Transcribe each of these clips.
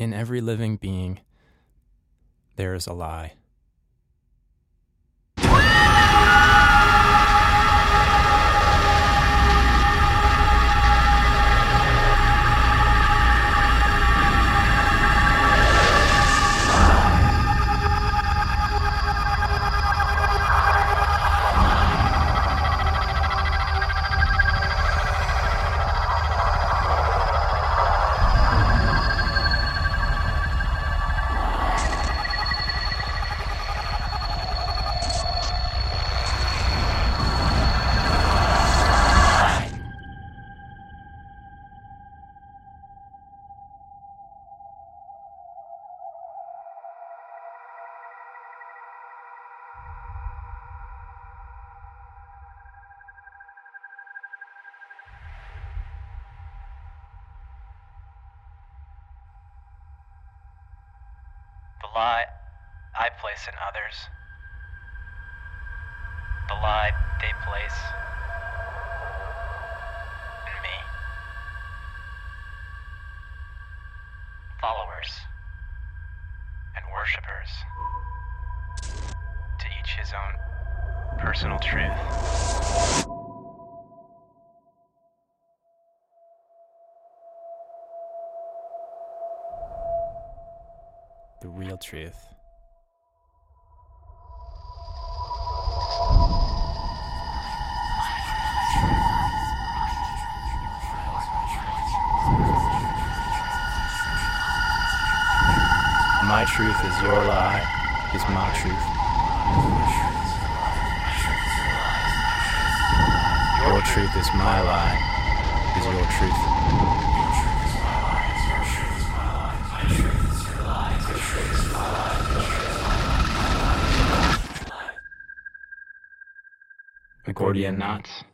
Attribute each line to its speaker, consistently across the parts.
Speaker 1: In every living being, there is a lie.
Speaker 2: The lie I place in others. The lie they place in me. Followers and worshippers. To each his own personal truth.
Speaker 1: The real truth. My truth is your lie, is my truth. Your truth is my lie, is your truth. A Gordian knots.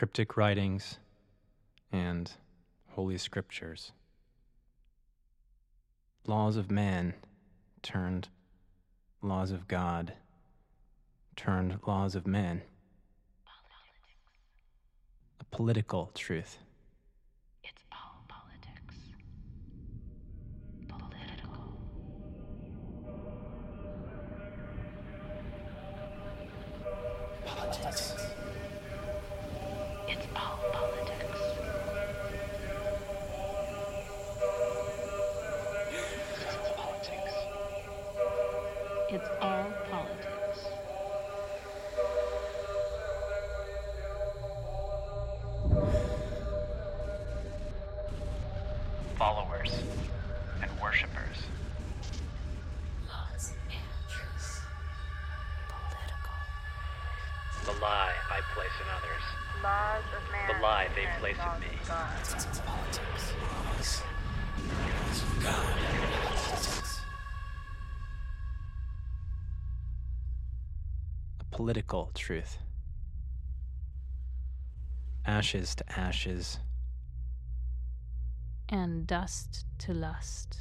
Speaker 1: Cryptic writings and holy scriptures. Laws of man turned laws of God turned laws of man. A political truth.
Speaker 3: It's all politics.
Speaker 2: Followers and worshippers.
Speaker 3: Laws and truth. Political.
Speaker 2: The lie I place in others.
Speaker 4: Laws of man.
Speaker 2: The lie they place in me.
Speaker 4: of God.
Speaker 5: Politics. Laws. Laws of God. Politics.
Speaker 1: Political truth. Ashes to ashes,
Speaker 3: and dust to lust.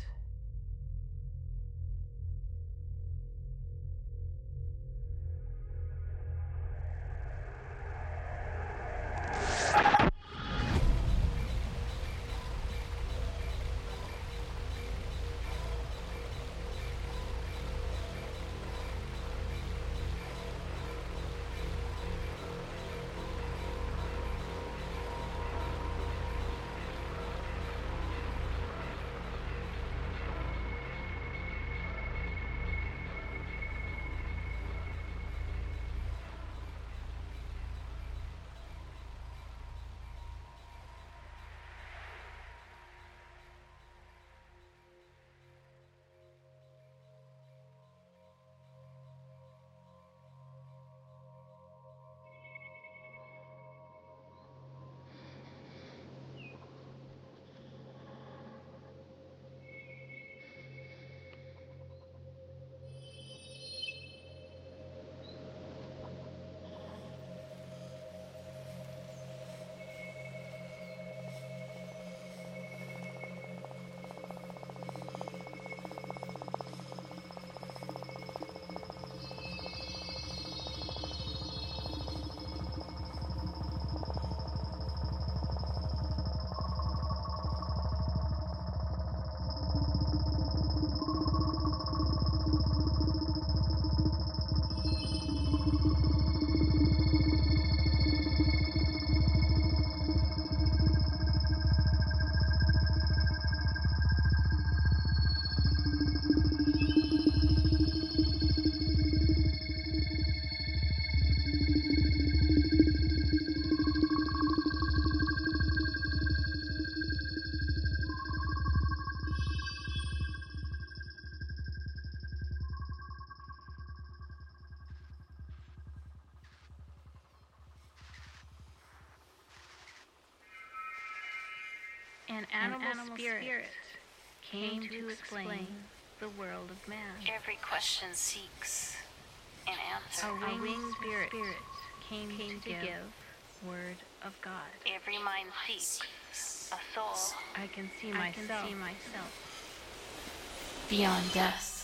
Speaker 4: An animal, spirit, came, to explain, the world of man.
Speaker 3: Every question seeks an answer.
Speaker 4: A winged, spirit, came, to give word of God.
Speaker 3: Every mind seeks a soul
Speaker 4: I can see
Speaker 3: I
Speaker 4: myself.
Speaker 3: can see
Speaker 4: myself.
Speaker 3: beyond death.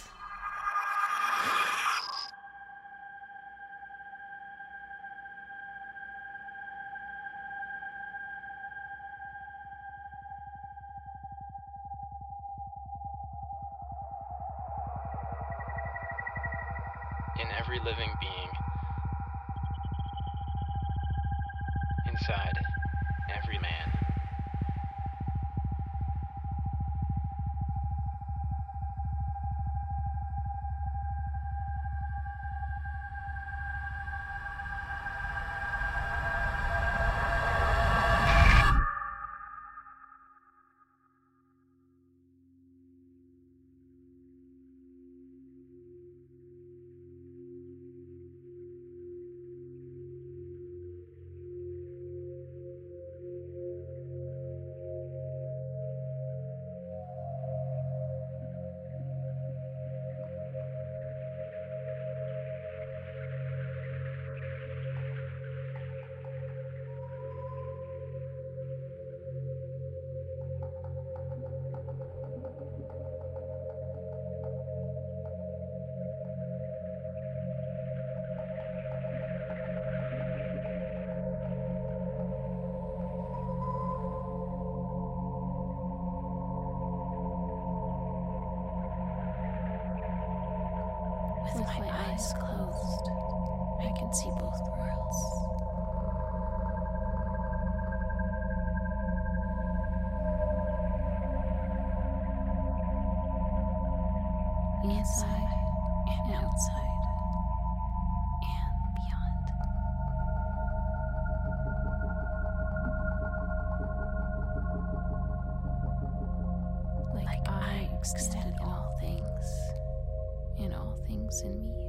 Speaker 1: In every living being,
Speaker 3: With my eyes closed, I can see both worlds. Inside and outside in me.